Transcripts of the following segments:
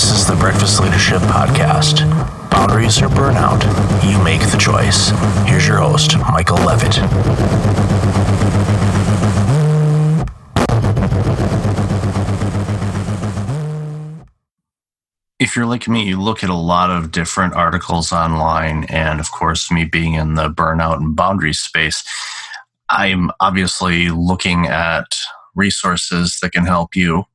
This is the Breakfast Leadership Podcast. Boundaries or burnout, you make the choice. Here's your host, Michael Levitt. if you're like me, you look at a lot of different articles online, and of course, me being in the burnout and boundary space, I'm obviously looking at resources that can help you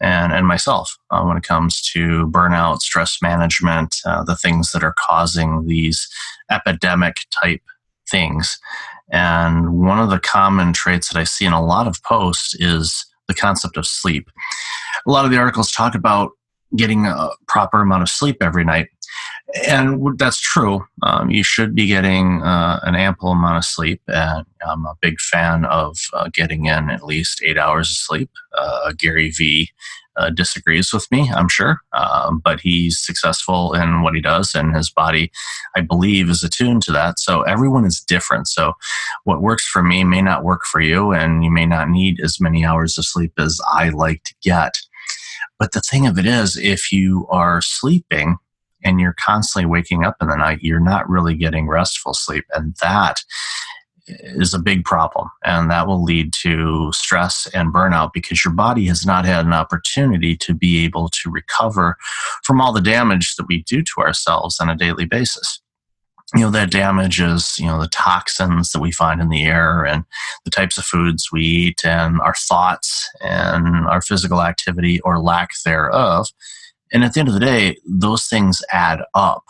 and, and myself uh, when it comes to burnout, stress management, uh, the things that are causing these epidemic type things. And one of the common traits that I see in a lot of posts is the concept of sleep. A lot of the articles talk about getting a proper amount of sleep every night. And that's true. Um, you should be getting uh, an ample amount of sleep. And I'm a big fan of uh, getting in at least eight hours of sleep. Uh, Gary Vee uh, disagrees with me, I'm sure, um, but he's successful in what he does, and his body, I believe, is attuned to that. So everyone is different. So what works for me may not work for you, and you may not need as many hours of sleep as I like to get. But the thing of it is, if you are sleeping and you're constantly waking up in the night, you're not really getting restful sleep. And that is a big problem. And that will lead to stress and burnout because your body has not had an opportunity to be able to recover from all the damage that we do to ourselves on a daily basis you know that damages you know the toxins that we find in the air and the types of foods we eat and our thoughts and our physical activity or lack thereof and at the end of the day those things add up.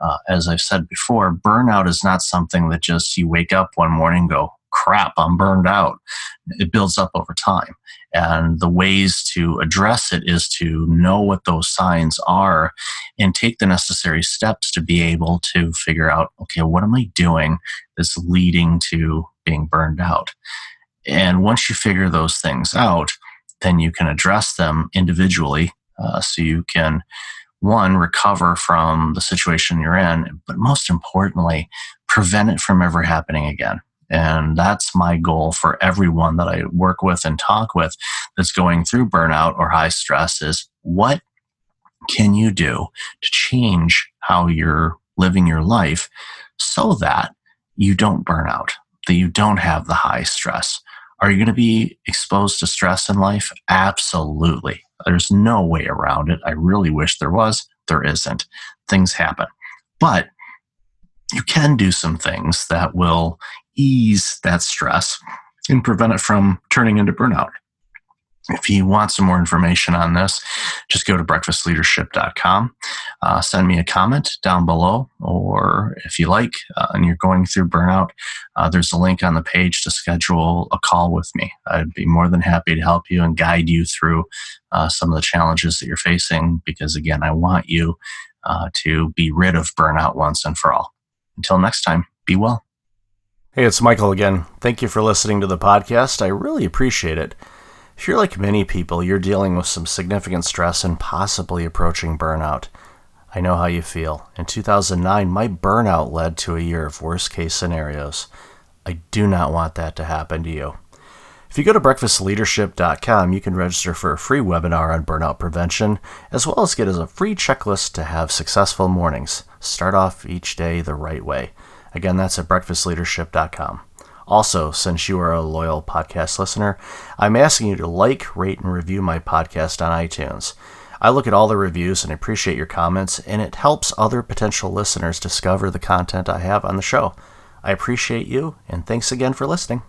Uh, as i've said before burnout is not something that just you wake up one morning and go crap i'm burned out. It builds up over time. And the ways to address it is to know what those signs are and take the necessary steps to be able to figure out okay, what am I doing that's leading to being burned out? And once you figure those things out, then you can address them individually uh, so you can one recover from the situation you're in but most importantly prevent it from ever happening again and that's my goal for everyone that I work with and talk with that's going through burnout or high stress is what can you do to change how you're living your life so that you don't burn out, that you don't have the high stress? Are you going to be exposed to stress in life? Absolutely. There's no way around it. I really wish there was. There isn't. Things happen. But you can do some things that will ease that stress and prevent it from turning into burnout. If you want some more information on this, just go to breakfastleadership.com. Uh, send me a comment down below, or if you like, uh, and you're going through burnout, uh, there's a link on the page to schedule a call with me. I'd be more than happy to help you and guide you through uh, some of the challenges that you're facing because, again, I want you uh, to be rid of burnout once and for all. Until next time, be well. Hey, it's Michael again. Thank you for listening to the podcast. I really appreciate it. If you're like many people, you're dealing with some significant stress and possibly approaching burnout. I know how you feel. In 2009, my burnout led to a year of worst case scenarios. I do not want that to happen to you. If you go to breakfastleadership.com, you can register for a free webinar on burnout prevention, as well as get as a free checklist to have successful mornings. Start off each day the right way. Again, that's at breakfastleadership.com. Also, since you are a loyal podcast listener, I'm asking you to like, rate, and review my podcast on iTunes. I look at all the reviews and appreciate your comments, and it helps other potential listeners discover the content I have on the show. I appreciate you, and thanks again for listening.